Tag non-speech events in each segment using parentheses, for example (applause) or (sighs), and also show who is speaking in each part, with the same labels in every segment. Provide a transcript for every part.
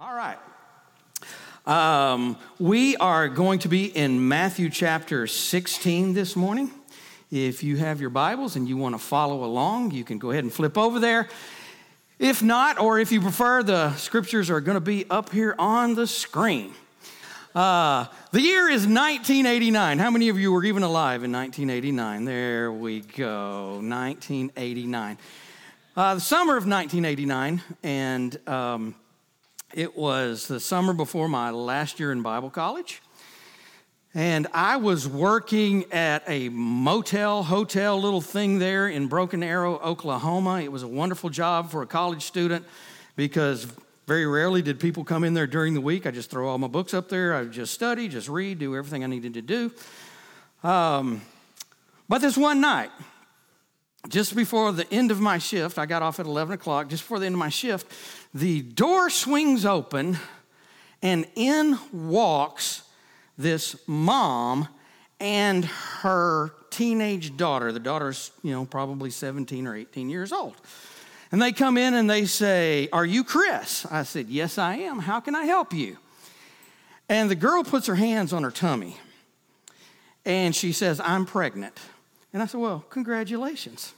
Speaker 1: All right. Um, we are going to be in Matthew chapter 16 this morning. If you have your Bibles and you want to follow along, you can go ahead and flip over there. If not, or if you prefer, the scriptures are going to be up here on the screen. Uh, the year is 1989. How many of you were even alive in 1989? There we go, 1989. Uh, the summer of 1989, and um, it was the summer before my last year in Bible college. And I was working at a motel, hotel little thing there in Broken Arrow, Oklahoma. It was a wonderful job for a college student because very rarely did people come in there during the week. I just throw all my books up there. I just study, just read, do everything I needed to do. Um, but this one night, just before the end of my shift, I got off at 11 o'clock, just before the end of my shift, the door swings open and in walks this mom and her teenage daughter. The daughter's, you know, probably 17 or 18 years old. And they come in and they say, Are you Chris? I said, Yes, I am. How can I help you? And the girl puts her hands on her tummy and she says, I'm pregnant. And I said, Well, congratulations.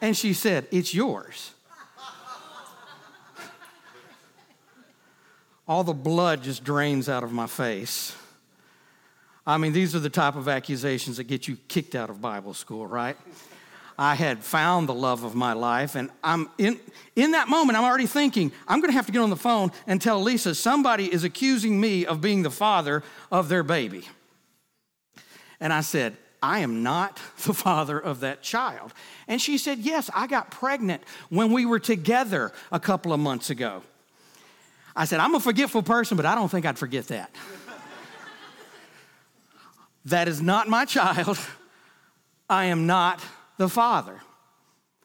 Speaker 1: And she said, It's yours. All the blood just drains out of my face. I mean, these are the type of accusations that get you kicked out of Bible school, right? I had found the love of my life, and I'm in, in that moment, I'm already thinking, I'm gonna have to get on the phone and tell Lisa somebody is accusing me of being the father of their baby. And I said, I am not (laughs) the father of that child. And she said, Yes, I got pregnant when we were together a couple of months ago. I said, I'm a forgetful person, but I don't think I'd forget that. that is not my child. I am not the father.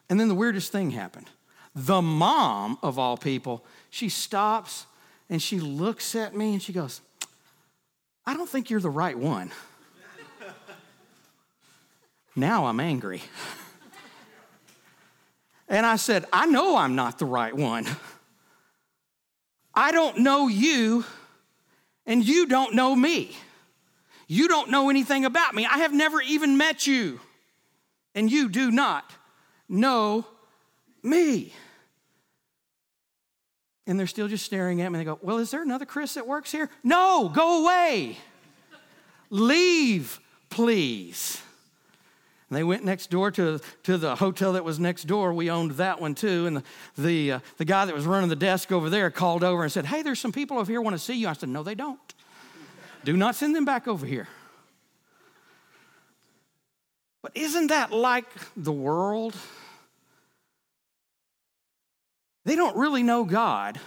Speaker 1: And then the weirdest thing happened. The mom of all people, she stops and she looks at me and she goes, I don't think you're the right one. now I'm angry. and I said, I know I'm not the right one. I don't know you, and you don't know me. You don't know anything about me. I have never even met you, and you do not know me. And they're still just staring at me. They go, Well, is there another Chris that works here? No, go away. Leave, please. And they went next door to, to the hotel that was next door. We owned that one too. And the, the, uh, the guy that was running the desk over there called over and said, Hey, there's some people over here want to see you. I said, No, they don't. Do not send them back over here. But isn't that like the world? They don't really know God,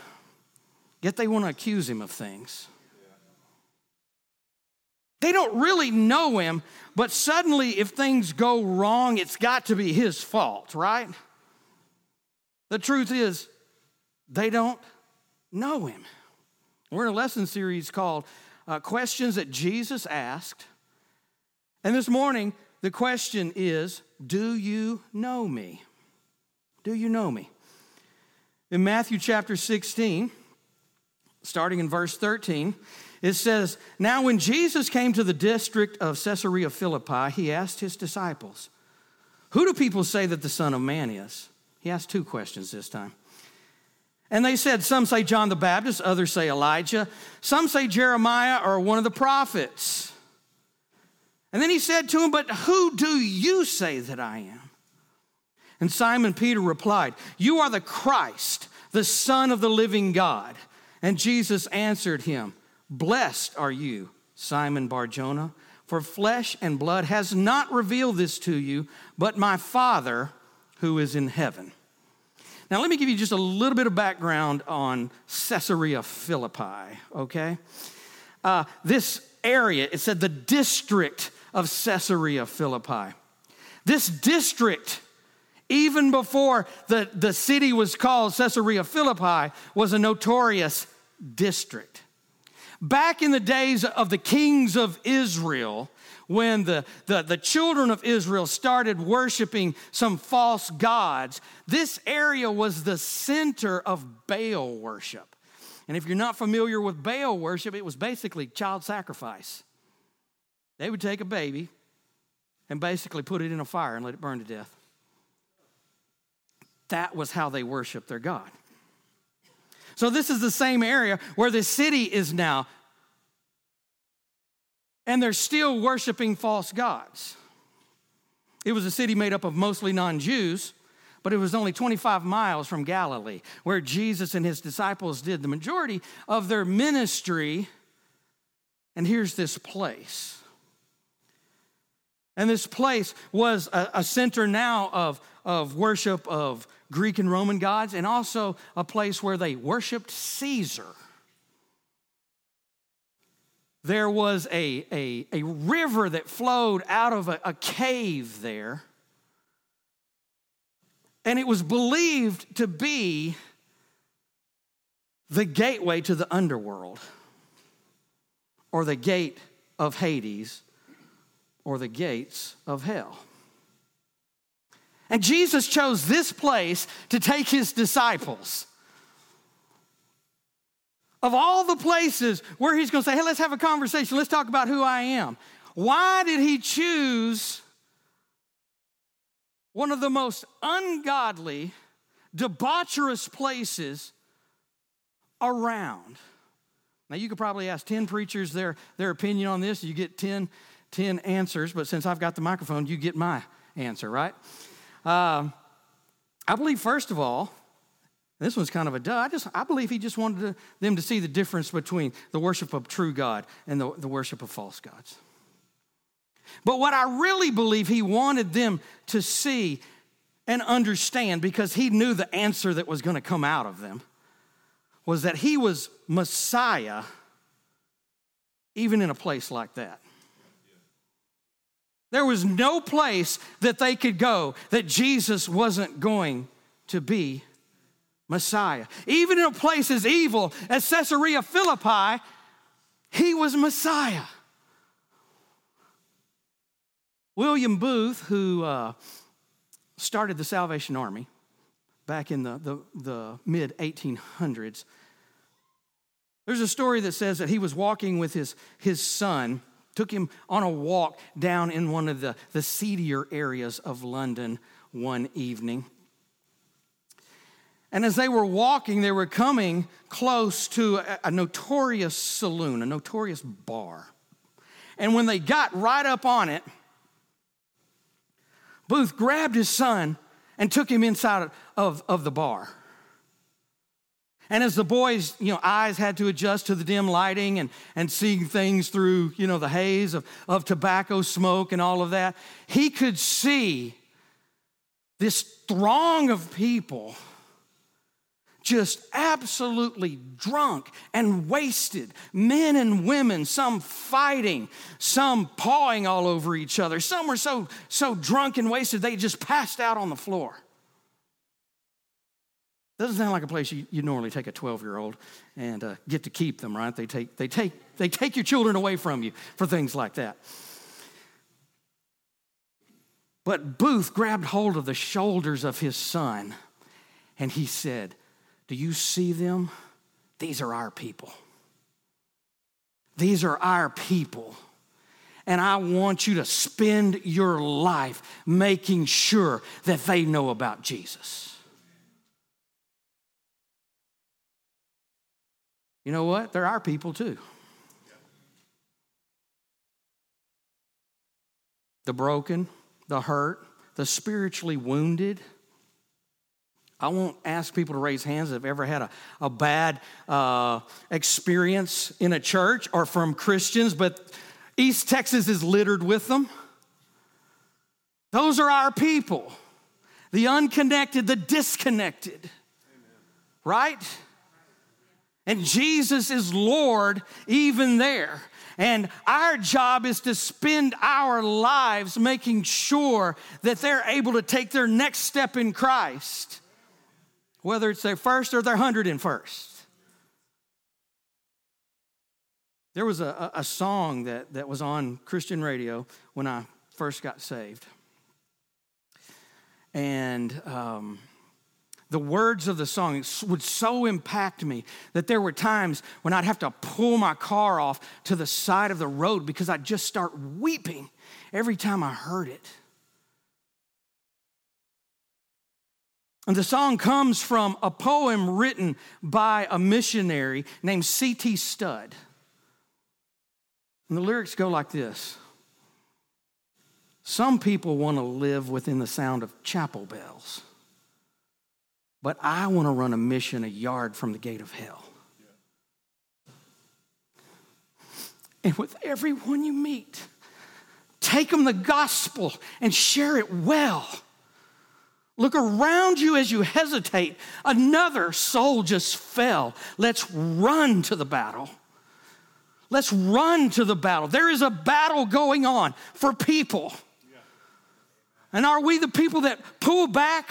Speaker 1: yet they want to accuse him of things. They don't really know him, but suddenly, if things go wrong, it's got to be his fault, right? The truth is, they don't know him. We're in a lesson series called uh, Questions That Jesus Asked. And this morning, the question is Do you know me? Do you know me? In Matthew chapter 16, starting in verse 13, it says, Now when Jesus came to the district of Caesarea Philippi, he asked his disciples, Who do people say that the Son of Man is? He asked two questions this time. And they said, Some say John the Baptist, others say Elijah, some say Jeremiah or one of the prophets. And then he said to him, But who do you say that I am? And Simon Peter replied, You are the Christ, the Son of the living God. And Jesus answered him, Blessed are you, Simon Barjona, for flesh and blood has not revealed this to you, but my Father who is in heaven. Now, let me give you just a little bit of background on Caesarea Philippi, okay? Uh, this area, it said the district of Caesarea Philippi. This district, even before the, the city was called Caesarea Philippi, was a notorious district. Back in the days of the kings of Israel, when the, the, the, children of Israel started worshiping some false gods, this area was the center of Baal worship. And if you're not familiar with Baal worship, it was basically child sacrifice. They would take a baby and basically put it in a fire and let it burn to death. That was how they worshiped their God. So, this is the same area where the city is now. And they're still worshiping false gods. It was a city made up of mostly non Jews, but it was only 25 miles from Galilee, where Jesus and his disciples did the majority of their ministry. And here's this place. And this place was a, a center now of, of worship of Greek and Roman gods, and also a place where they worshiped Caesar. There was a, a, a river that flowed out of a, a cave there, and it was believed to be the gateway to the underworld, or the gate of Hades, or the gates of hell. And Jesus chose this place to take his disciples. Of all the places where he's going to say, hey, let's have a conversation, let's talk about who I am. Why did he choose one of the most ungodly, debaucherous places around? Now, you could probably ask 10 preachers their, their opinion on this. You get 10, 10 answers, but since I've got the microphone, you get my answer, right? Um, I believe, first of all, this one's kind of a duh. I just I believe he just wanted to, them to see the difference between the worship of true God and the, the worship of false gods. But what I really believe he wanted them to see and understand, because he knew the answer that was going to come out of them, was that he was Messiah, even in a place like that. There was no place that they could go that Jesus wasn't going to be Messiah. Even in a place as evil as Caesarea Philippi, he was Messiah. William Booth, who uh, started the Salvation Army back in the, the, the mid 1800s, there's a story that says that he was walking with his, his son Took him on a walk down in one of the, the seedier areas of London one evening. And as they were walking, they were coming close to a, a notorious saloon, a notorious bar. And when they got right up on it, Booth grabbed his son and took him inside of, of the bar. And as the boys, you know, eyes had to adjust to the dim lighting and, and seeing things through, you know, the haze of, of tobacco smoke and all of that, he could see this throng of people just absolutely drunk and wasted. Men and women, some fighting, some pawing all over each other. Some were so, so drunk and wasted they just passed out on the floor. Doesn't sound like a place you, you normally take a 12 year old and uh, get to keep them, right? They take, they, take, they take your children away from you for things like that. But Booth grabbed hold of the shoulders of his son and he said, Do you see them? These are our people. These are our people. And I want you to spend your life making sure that they know about Jesus. You know what? There are people too. The broken, the hurt, the spiritually wounded. I won't ask people to raise hands that have ever had a, a bad uh, experience in a church or from Christians, but East Texas is littered with them. Those are our people the unconnected, the disconnected. Amen. Right? And Jesus is Lord even there. And our job is to spend our lives making sure that they're able to take their next step in Christ, whether it's their first or their hundred and first. There was a, a song that, that was on Christian radio when I first got saved. And um, the words of the song would so impact me that there were times when I'd have to pull my car off to the side of the road because I'd just start weeping every time I heard it. And the song comes from a poem written by a missionary named C.T. Studd. And the lyrics go like this Some people want to live within the sound of chapel bells. But I want to run a mission a yard from the gate of hell. And with everyone you meet, take them the gospel and share it well. Look around you as you hesitate. Another soul just fell. Let's run to the battle. Let's run to the battle. There is a battle going on for people. And are we the people that pull back?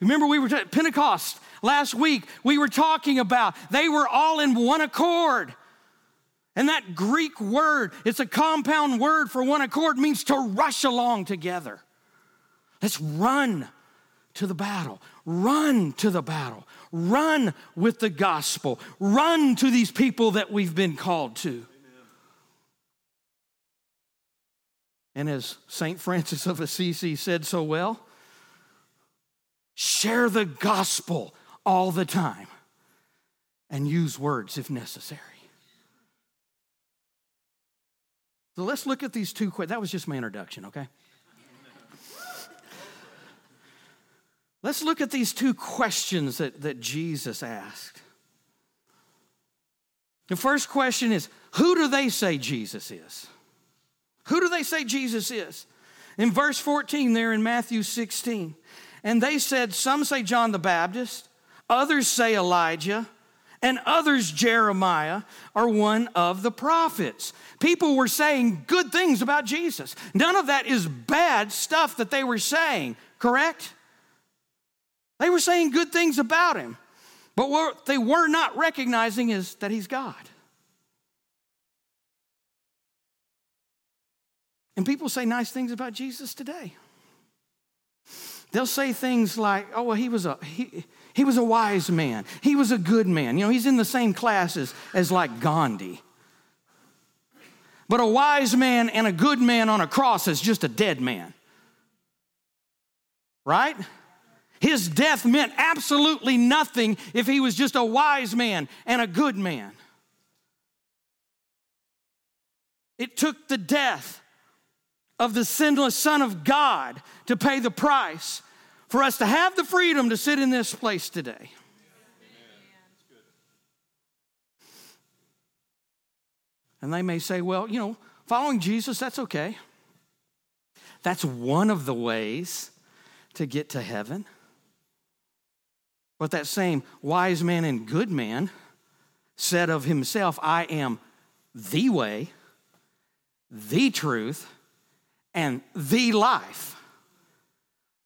Speaker 1: Remember, we were at Pentecost last week, we were talking about they were all in one accord. And that Greek word, it's a compound word for one accord, means to rush along together. Let's run to the battle. Run to the battle. Run with the gospel. Run to these people that we've been called to. Amen. And as St. Francis of Assisi said so well, Share the gospel all the time and use words if necessary. So let's look at these two. That was just my introduction, okay? Let's look at these two questions that, that Jesus asked. The first question is Who do they say Jesus is? Who do they say Jesus is? In verse 14, there in Matthew 16, and they said, Some say John the Baptist, others say Elijah, and others Jeremiah are one of the prophets. People were saying good things about Jesus. None of that is bad stuff that they were saying, correct? They were saying good things about him. But what they were not recognizing is that he's God. And people say nice things about Jesus today. They'll say things like, oh, well, he was a, he, he was a wise man. He was a good man. You know, he's in the same class as, as like Gandhi. But a wise man and a good man on a cross is just a dead man. Right? His death meant absolutely nothing if he was just a wise man and a good man. It took the death of the sinless Son of God to pay the price for us to have the freedom to sit in this place today. And they may say, well, you know, following Jesus, that's okay. That's one of the ways to get to heaven. But that same wise man and good man said of himself, I am the way, the truth, and the life.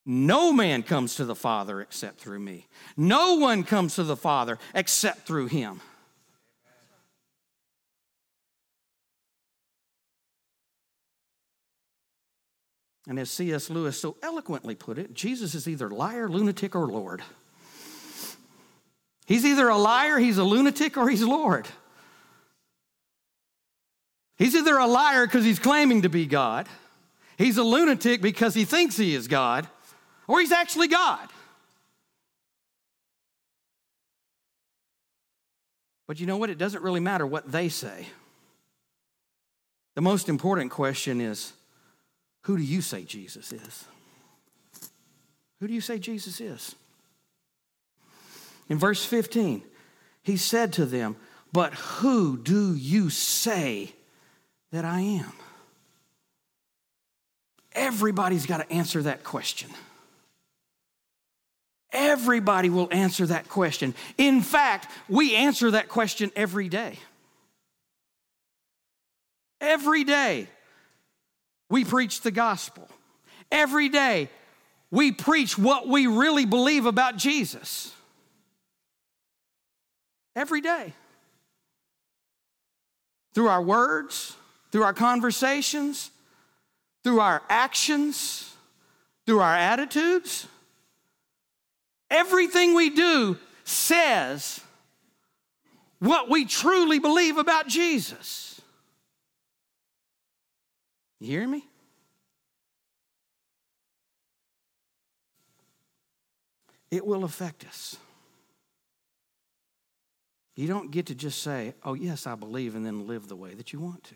Speaker 1: No man comes to the Father except through me. No one comes to the Father except through him. And as C.S. Lewis so eloquently put it, Jesus is either liar, lunatic, or Lord. He's either a liar, he's a lunatic, or he's Lord. He's either a liar because he's claiming to be God He's a lunatic because he thinks he is God, or he's actually God. But you know what? It doesn't really matter what they say. The most important question is who do you say Jesus is? Who do you say Jesus is? In verse 15, he said to them, But who do you say that I am? Everybody's got to answer that question. Everybody will answer that question. In fact, we answer that question every day. Every day, we preach the gospel. Every day, we preach what we really believe about Jesus. Every day. Through our words, through our conversations, through our actions, through our attitudes. Everything we do says what we truly believe about Jesus. You hear me? It will affect us. You don't get to just say, oh, yes, I believe, and then live the way that you want to.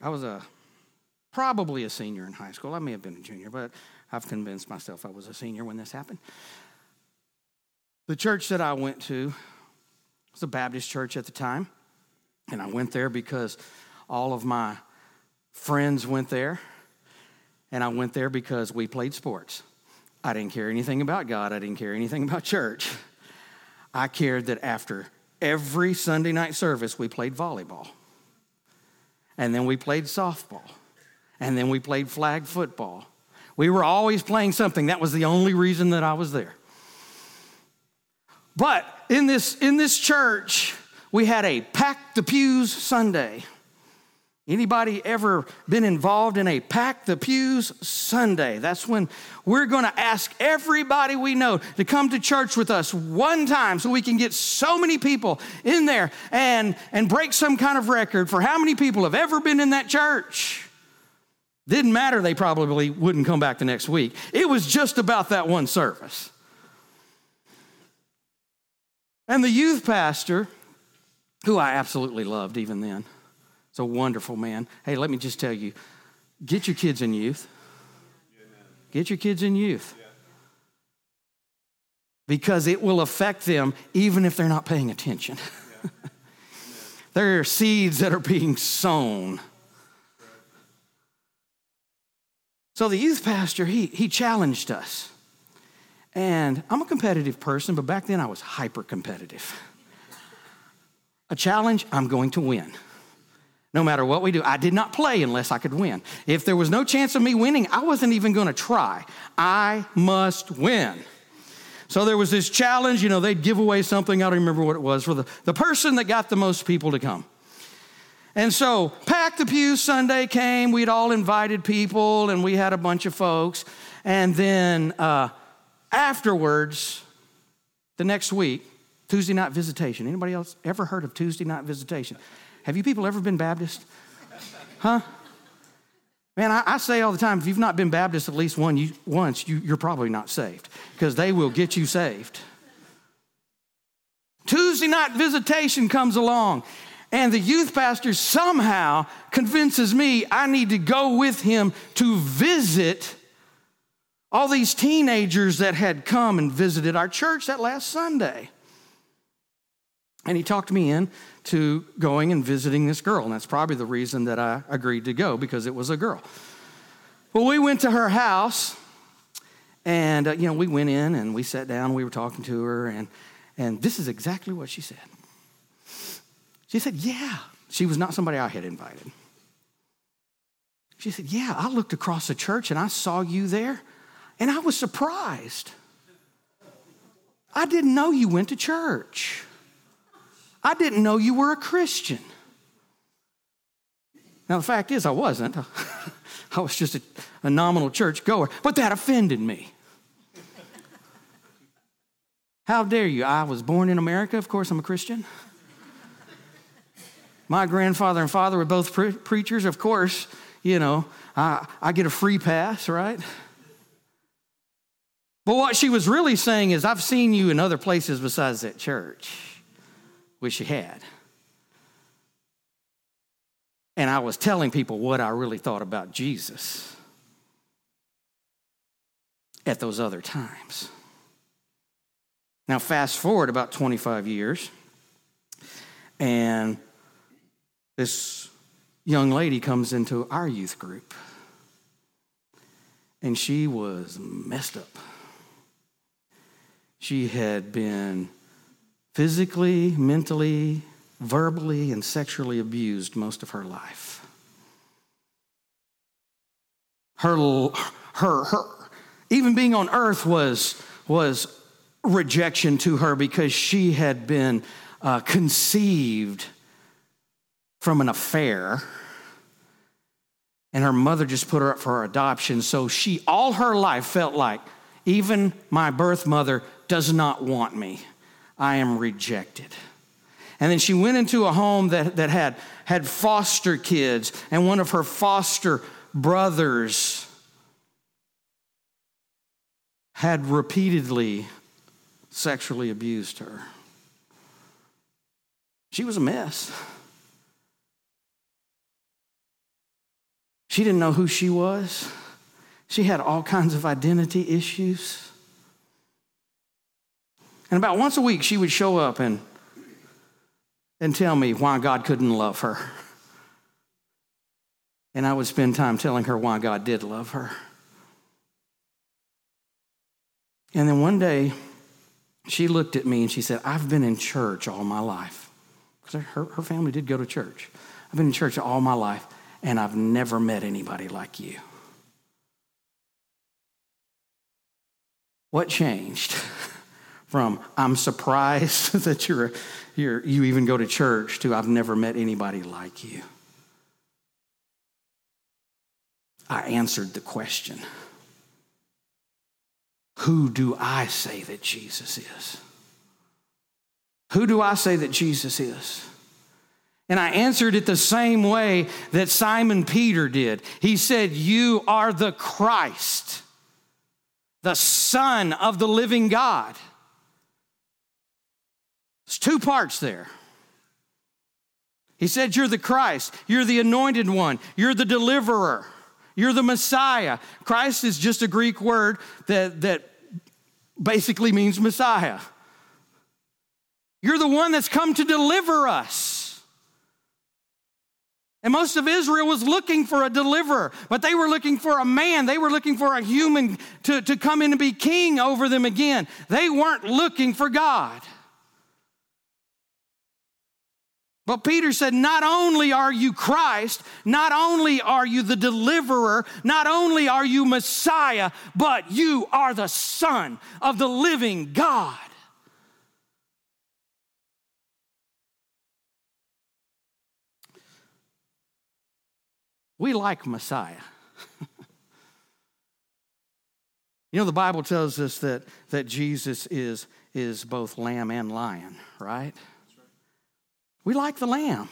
Speaker 1: I was a probably a senior in high school. I may have been a junior, but I've convinced myself I was a senior when this happened. The church that I went to was a Baptist church at the time, and I went there because all of my friends went there, and I went there because we played sports. I didn't care anything about God, I didn't care anything about church. I cared that after every Sunday night service, we played volleyball and then we played softball, and then we played flag football. We were always playing something. That was the only reason that I was there. But in this, in this church, we had a pack the pews Sunday. Anybody ever been involved in a Pack the Pews Sunday? That's when we're going to ask everybody we know to come to church with us one time so we can get so many people in there and, and break some kind of record for how many people have ever been in that church. Didn't matter, they probably wouldn't come back the next week. It was just about that one service. And the youth pastor, who I absolutely loved even then, it's a wonderful man. Hey, let me just tell you get your kids in youth. Get your kids in youth. Because it will affect them even if they're not paying attention. (laughs) there are seeds that are being sown. So the youth pastor, he, he challenged us. And I'm a competitive person, but back then I was hyper competitive. A challenge, I'm going to win no matter what we do. I did not play unless I could win. If there was no chance of me winning, I wasn't even going to try. I must win. So there was this challenge, you know, they'd give away something, I don't remember what it was, for the, the person that got the most people to come. And so, Pack the Pew Sunday came, we'd all invited people, and we had a bunch of folks. And then uh, afterwards, the next week, Tuesday night visitation. Anybody else ever heard of Tuesday night visitation? Have you people ever been Baptist? Huh? Man, I, I, say all the time if you've not been Baptist at least one, you, once, you, you're probably not saved because they will get you saved. Tuesday night visitation comes along, and the youth pastor somehow convinces me I need to go with him to visit all these teenagers that had come and visited our church that last Sunday. And he talked me in to going and visiting this girl. And that's probably the reason that I agreed to go because it was a girl. Well, we went to her house and, uh, you know, we went in and we sat down, we were talking to her, and, and this is exactly what she said. She said, Yeah. She was not somebody I had invited. She said, Yeah, I looked across the church and I saw you there, and I was surprised. I didn't know you went to church. I didn't know you were a Christian. Now, the fact is, I wasn't. (laughs) I was just a, a nominal church goer, but that offended me. How dare you? I was born in America. Of course, I'm a Christian. My grandfather and father were both pre- preachers. Of course, you know, I, I get a free pass, right? But what she was really saying is, I've seen you in other places besides that church. Wish you had. And I was telling people what I really thought about Jesus at those other times. Now, fast forward about 25 years, and this young lady comes into our youth group, and she was messed up. She had been physically, mentally, verbally, and sexually abused most of her life. Her, her, her, even being on earth was, was rejection to her because she had been uh, conceived from an affair And her mother just put her up for adoption. So she, all her life, felt like even my birth mother does not want me. I am rejected. And then she went into a home that, that had, had foster kids, and one of her foster brothers had repeatedly sexually abused her. She was a mess. She didn't know who she was. She had all kinds of identity issues. And about once a week, she would show up and, and tell me why God couldn't love her. And I would spend time telling her why God did love her. And then one day, she looked at me and she said, I've been in church all my life. Because her, her family did go to church. I've been in church all my life, and I've never met anybody like you. What changed? (laughs) From I'm surprised (laughs) that you're, you're, you even go to church to I've never met anybody like you. I answered the question Who do I say that Jesus is? Who do I say that Jesus is? And I answered it the same way that Simon Peter did. He said, You are the Christ, the Son of the living God. Two parts there. He said, You're the Christ, you're the anointed one, you're the deliverer. You're the Messiah. Christ is just a Greek word that, that basically means Messiah. You're the one that's come to deliver us. And most of Israel was looking for a deliverer, but they were looking for a man. They were looking for a human to, to come in and be king over them again. They weren't looking for God. But Peter said, Not only are you Christ, not only are you the deliverer, not only are you Messiah, but you are the Son of the living God. We like Messiah. (laughs) you know, the Bible tells us that, that Jesus is, is both lamb and lion, right? We like the lamb.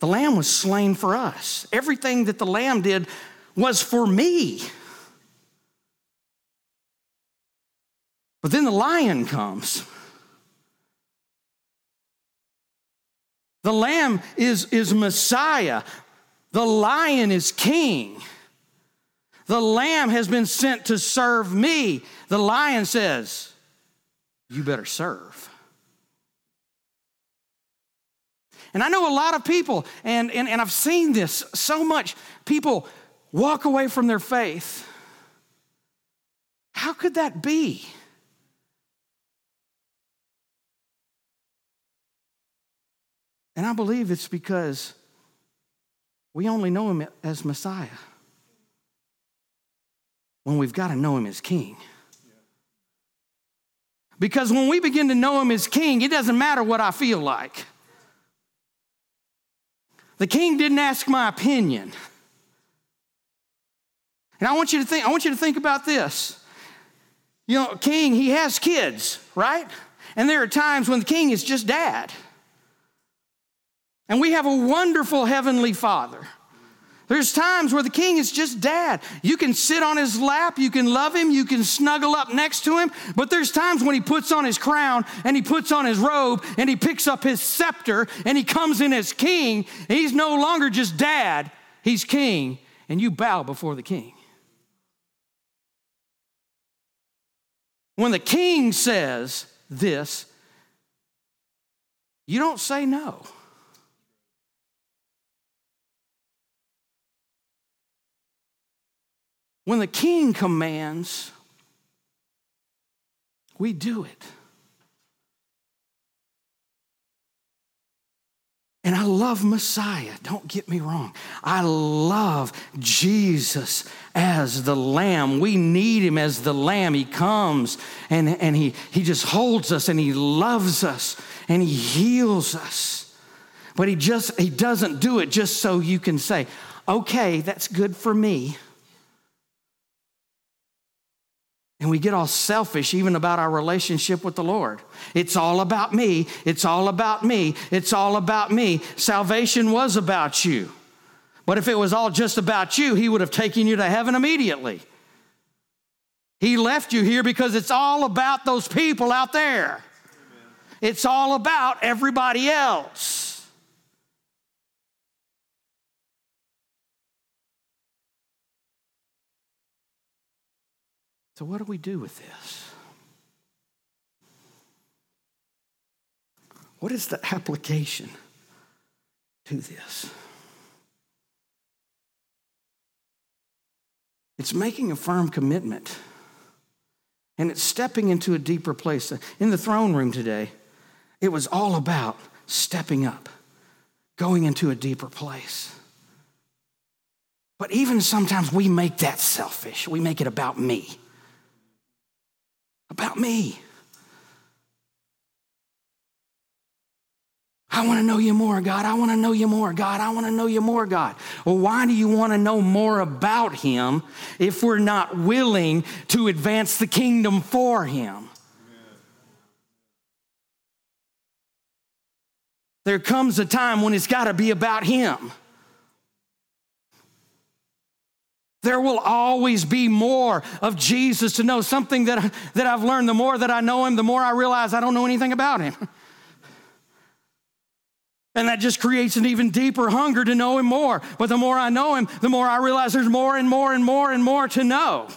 Speaker 1: The lamb was slain for us. Everything that the lamb did was for me. But then the lion comes. The lamb is, is Messiah. The lion is king. The lamb has been sent to serve me. The lion says, You better serve. And I know a lot of people, and, and, and I've seen this so much, people walk away from their faith. How could that be? And I believe it's because we only know him as Messiah when we've got to know him as King. Because when we begin to know him as King, it doesn't matter what I feel like. The king didn't ask my opinion. And I want you to think, I want you to think about this. You know, king, he has kids, right? And there are times when the king is just dad. And we have a wonderful heavenly father there's times where the king is just dad. You can sit on his lap, you can love him, you can snuggle up next to him, but there's times when he puts on his crown and he puts on his robe and he picks up his scepter and he comes in as king. He's no longer just dad, he's king, and you bow before the king. When the king says this, you don't say no. When the king commands, we do it. And I love Messiah, don't get me wrong. I love Jesus as the Lamb. We need him as the Lamb. He comes and, and he, he just holds us and he loves us and he heals us. But he just he doesn't do it just so you can say, "Okay, that's good for me." And we get all selfish even about our relationship with the Lord. It's all about me. It's all about me. It's all about me. Salvation was about you. But if it was all just about you, He would have taken you to heaven immediately. He left you here because it's all about those people out there. Amen. It's all about everybody else. So, what do we do with this? What is the application to this? It's making a firm commitment and it's stepping into a deeper place. In the throne room today, it was all about stepping up, going into a deeper place. But even sometimes we make that selfish, we make it about me about me. I want to know you more, God. I want to know you more, God. I want to know you more, God. Well, why do you want to know more about Him if we're not willing to advance the kingdom for Him? There comes a time when it's got to be about Him. There will always be more of Jesus to know. Something that, that I've learned the more that I know him, the more I realize I don't know anything about him. And that just creates an even deeper hunger to know him more. But the more I know him, the more I realize there's more and more and more and more to know.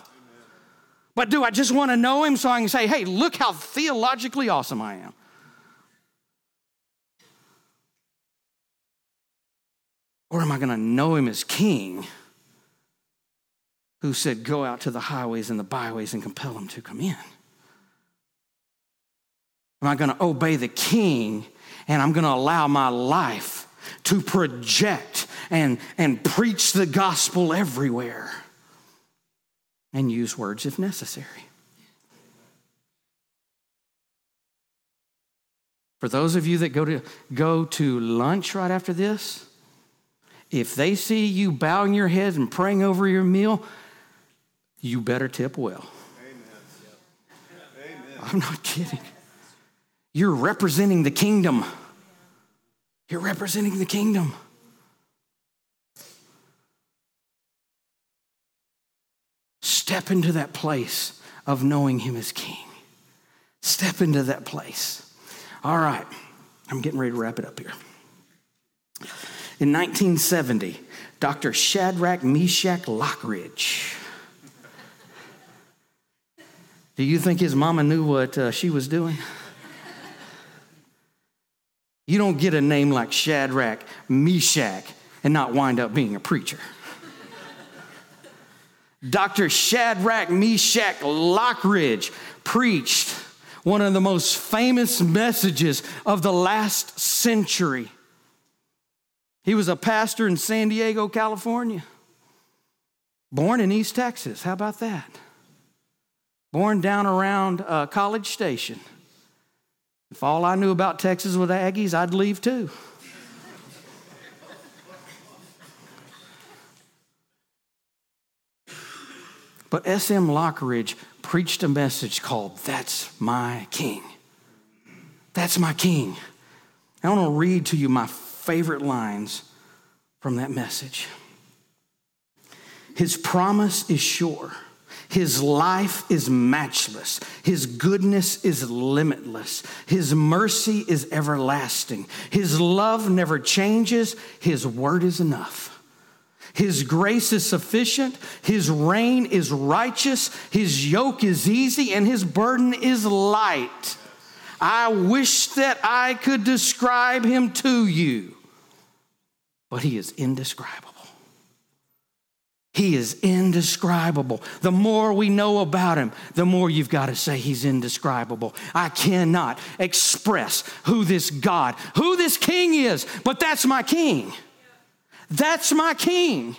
Speaker 1: But do I just want to know him so I can say, hey, look how theologically awesome I am? Or am I going to know him as king? Who said, Go out to the highways and the byways and compel them to come in? Am I going to obey the king and I'm going to allow my life to project and, and preach the gospel everywhere and use words if necessary? For those of you that go to, go to lunch right after this, if they see you bowing your head and praying over your meal, you better tip well. Amen. I'm not kidding. You're representing the kingdom. You're representing the kingdom. Step into that place of knowing Him as King. Step into that place. All right, I'm getting ready to wrap it up here. In 1970, Dr. Shadrach Meshach Lockridge do you think his mama knew what uh, she was doing? You don't get a name like Shadrach, Meshach, and not wind up being a preacher. Dr. Shadrach Meshach Lockridge preached one of the most famous messages of the last century. He was a pastor in San Diego, California, born in East Texas. How about that? Born down around uh, College Station. If all I knew about Texas was Aggies, I'd leave too. But S.M. Lockridge preached a message called That's My King. That's My King. I want to read to you my favorite lines from that message. His promise is sure his life is matchless. His goodness is limitless. His mercy is everlasting. His love never changes. His word is enough. His grace is sufficient. His reign is righteous. His yoke is easy and his burden is light. I wish that I could describe him to you, but he is indescribable. He is indescribable. The more we know about him, the more you've got to say he's indescribable. I cannot express who this God, who this king is, but that's my king. That's my king.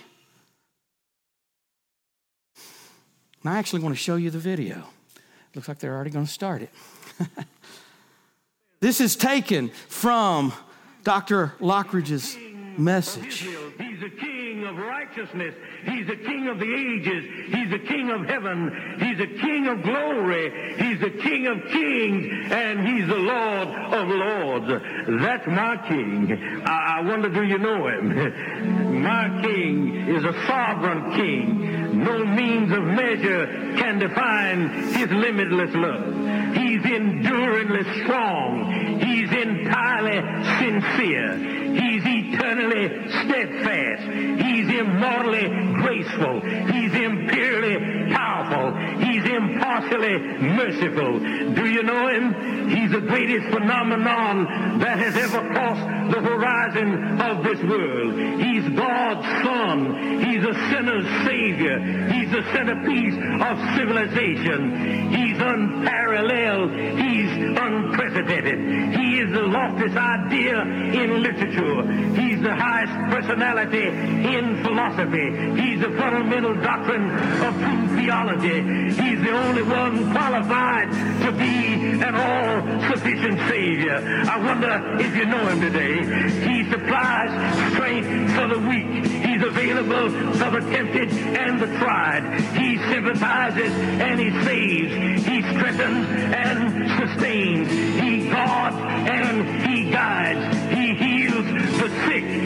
Speaker 1: And I actually want to show you the video. Looks like they're already going to start it. (laughs) this is taken from Dr. Lockridge's message.
Speaker 2: He's a king of righteousness. He's a king of the ages. He's a king of heaven. He's a king of glory. He's a king of kings. And he's the Lord of lords. That's my king. I, I wonder, do you know him? (laughs) my king is a sovereign king. No means of measure can define his limitless love. He's enduringly strong. He's entirely sincere. He's eternally steadfast. He's immortally graceful. He's imperially powerful. He's impartially merciful. Do you know him? He's the greatest phenomenon that has ever crossed the horizon of this world. He's God's son. He's a sinner's savior. He's the centerpiece of civilization. He's unparalleled. He's unprecedented. He is the loftiest idea in literature. He's the highest personality in philosophy. He's the fundamental doctrine of true theology. He's the only one qualified to be an all-sufficient Savior. I wonder if you know him today. He supplies strength for the weak. He's available for the tempted and the tried. He sympathizes and he saves. He strengthens and sustains. He guards and he guides. He heals the sick.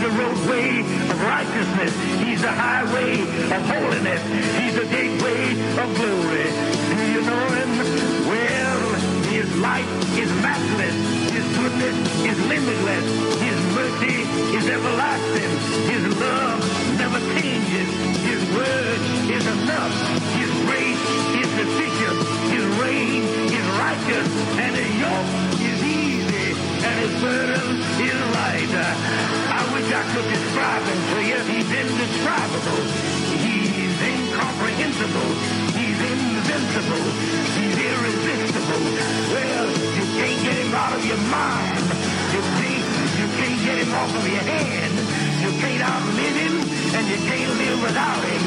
Speaker 2: He's the roadway of righteousness. He's the highway of holiness. He's the gateway of glory. Do you know him? Well, his light is matchless. His goodness is limitless. His mercy is everlasting. His love never changes. His word is enough. His grace is sufficient. His reign is righteous. And his yoke. And his burden is light. I wish I could describe him to you. He's indescribable. He's incomprehensible. He's invincible. He's irresistible. Well, you can't get him out of your mind. You can't, you can't get him off of your hand. You can't outlive him, and you can't live without him.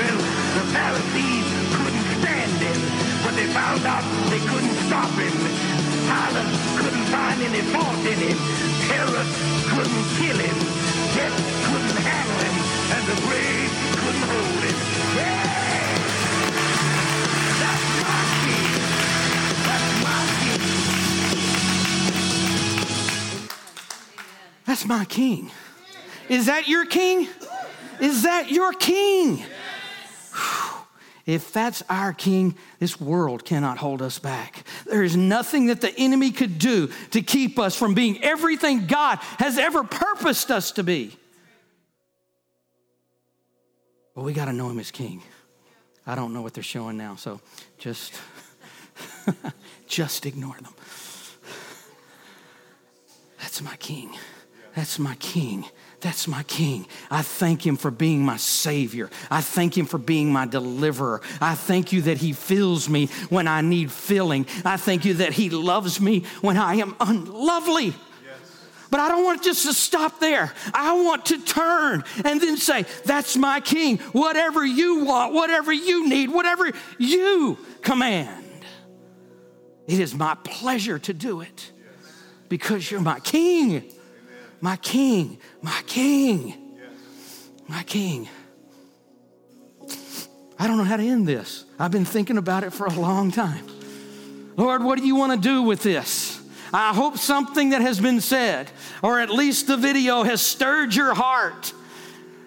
Speaker 2: Well, the Pharisees couldn't stand him, but they found out they couldn't stop him. Pilate couldn't any fault in him. Herod couldn't kill him. Death couldn't handle him, and the grave couldn't hold him. Yeah! That's my king. That's my king.
Speaker 1: That's my king. Is that your king? Is that your king? If that's our king, this world cannot hold us back. There is nothing that the enemy could do to keep us from being everything God has ever purposed us to be. But we got to know him as king. I don't know what they're showing now, so just (laughs) just ignore them. That's my king. That's my king. That's my king. I thank him for being my savior. I thank him for being my deliverer. I thank you that he fills me when I need filling. I thank you that he loves me when I am unlovely. But I don't want just to stop there. I want to turn and then say, That's my king. Whatever you want, whatever you need, whatever you command. It is my pleasure to do it because you're my king. My king, my king, my king. I don't know how to end this. I've been thinking about it for a long time. Lord, what do you want to do with this? I hope something that has been said, or at least the video, has stirred your heart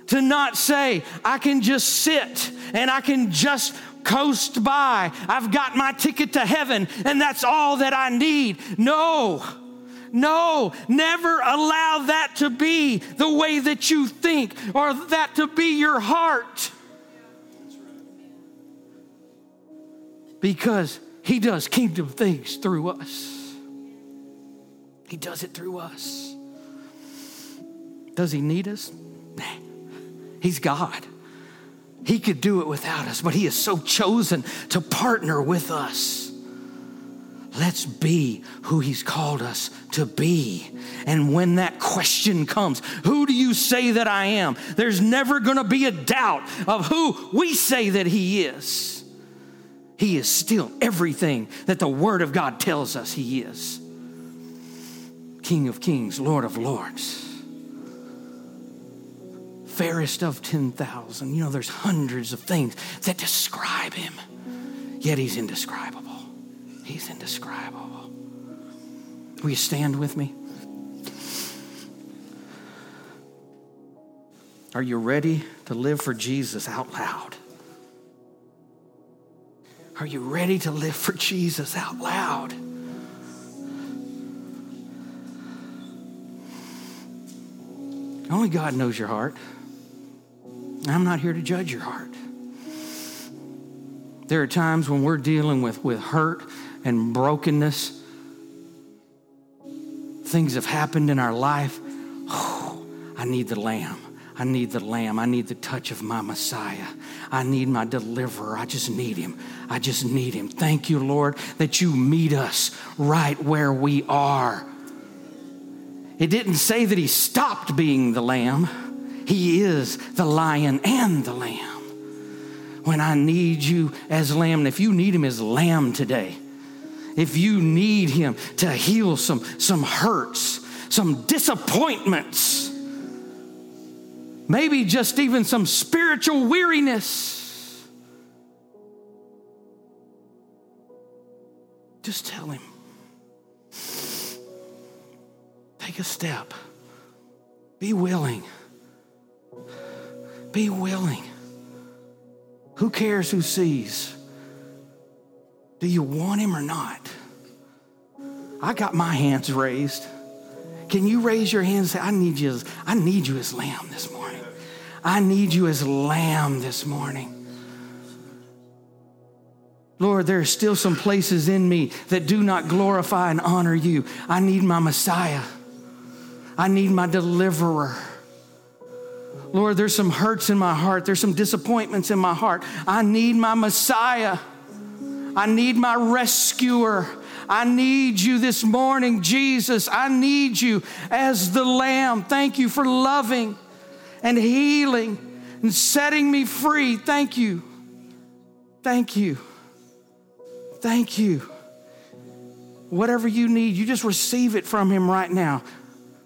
Speaker 1: to not say, I can just sit and I can just coast by. I've got my ticket to heaven and that's all that I need. No. No, never allow that to be the way that you think or that to be your heart. Because he does kingdom things through us. He does it through us. Does he need us? Nah. He's God. He could do it without us, but he has so chosen to partner with us. Let's be who he's called us to be. And when that question comes, who do you say that I am? There's never going to be a doubt of who we say that he is. He is still everything that the Word of God tells us He is King of kings, Lord of lords, fairest of 10,000. You know, there's hundreds of things that describe Him, yet He's indescribable. He's indescribable. Will you stand with me? Are you ready to live for Jesus out loud? Are you ready to live for Jesus out loud? Only God knows your heart. I'm not here to judge your heart. There are times when we're dealing with, with hurt and brokenness. Things have happened in our life. Oh, (sighs) I need the Lamb. I need the Lamb. I need the touch of my Messiah. I need my deliverer. I just need him. I just need him. Thank you, Lord, that you meet us right where we are. It didn't say that he stopped being the Lamb, he is the lion and the Lamb. When I need you as Lamb, and if you need him as Lamb today, if you need him to heal some, some hurts, some disappointments, maybe just even some spiritual weariness. Just tell him. Take a step. Be willing. Be willing. Who cares who sees? Do you want him or not? I got my hands raised. Can you raise your hands and say, I need you as, I need you as lamb this morning. I need you as lamb this morning. Lord, there are still some places in me that do not glorify and honor you. I need my Messiah. I need my deliverer. Lord, there's some hurts in my heart. There's some disappointments in my heart. I need my Messiah. I need my rescuer. I need you this morning, Jesus. I need you as the Lamb. Thank you for loving and healing and setting me free. Thank you. Thank you. Thank you. Whatever you need, you just receive it from Him right now.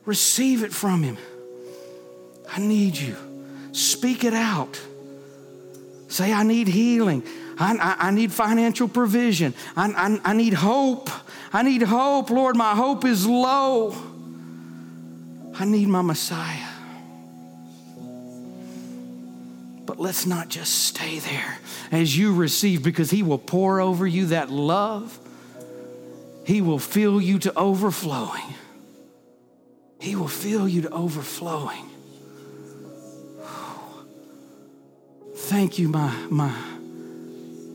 Speaker 1: Receive it from Him. I need you. Speak it out. Say, I need healing. I, I, I need financial provision. I, I, I need hope. I need hope. Lord, my hope is low. I need my Messiah. But let's not just stay there as you receive, because He will pour over you that love. He will fill you to overflowing. He will fill you to overflowing. Thank you, my, my,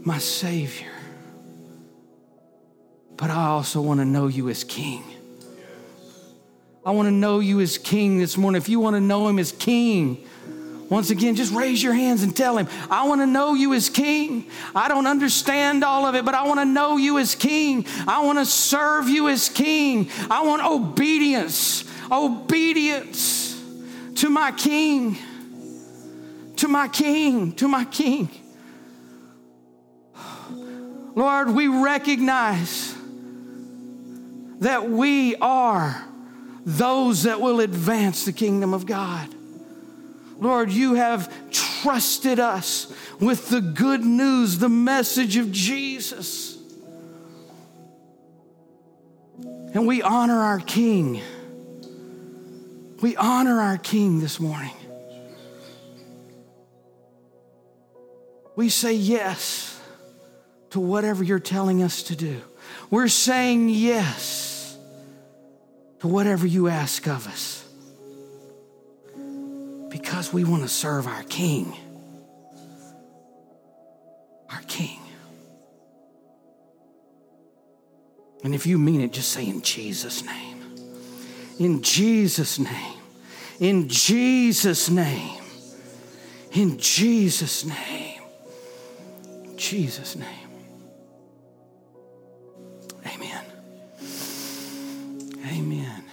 Speaker 1: my Savior. But I also want to know you as King. I want to know you as King this morning. If you want to know Him as King, once again, just raise your hands and tell Him, I want to know you as King. I don't understand all of it, but I want to know you as King. I want to serve you as King. I want obedience, obedience to my King, to my King, to my King. Lord, we recognize that we are those that will advance the kingdom of God. Lord, you have trusted us with the good news, the message of Jesus. And we honor our King. We honor our King this morning. We say yes to whatever you're telling us to do. We're saying yes to whatever you ask of us because we want to serve our King. Our King. And if you mean it, just say in Jesus' name. In Jesus' name. In Jesus' name. In Jesus' name. Jesus' name. Amen.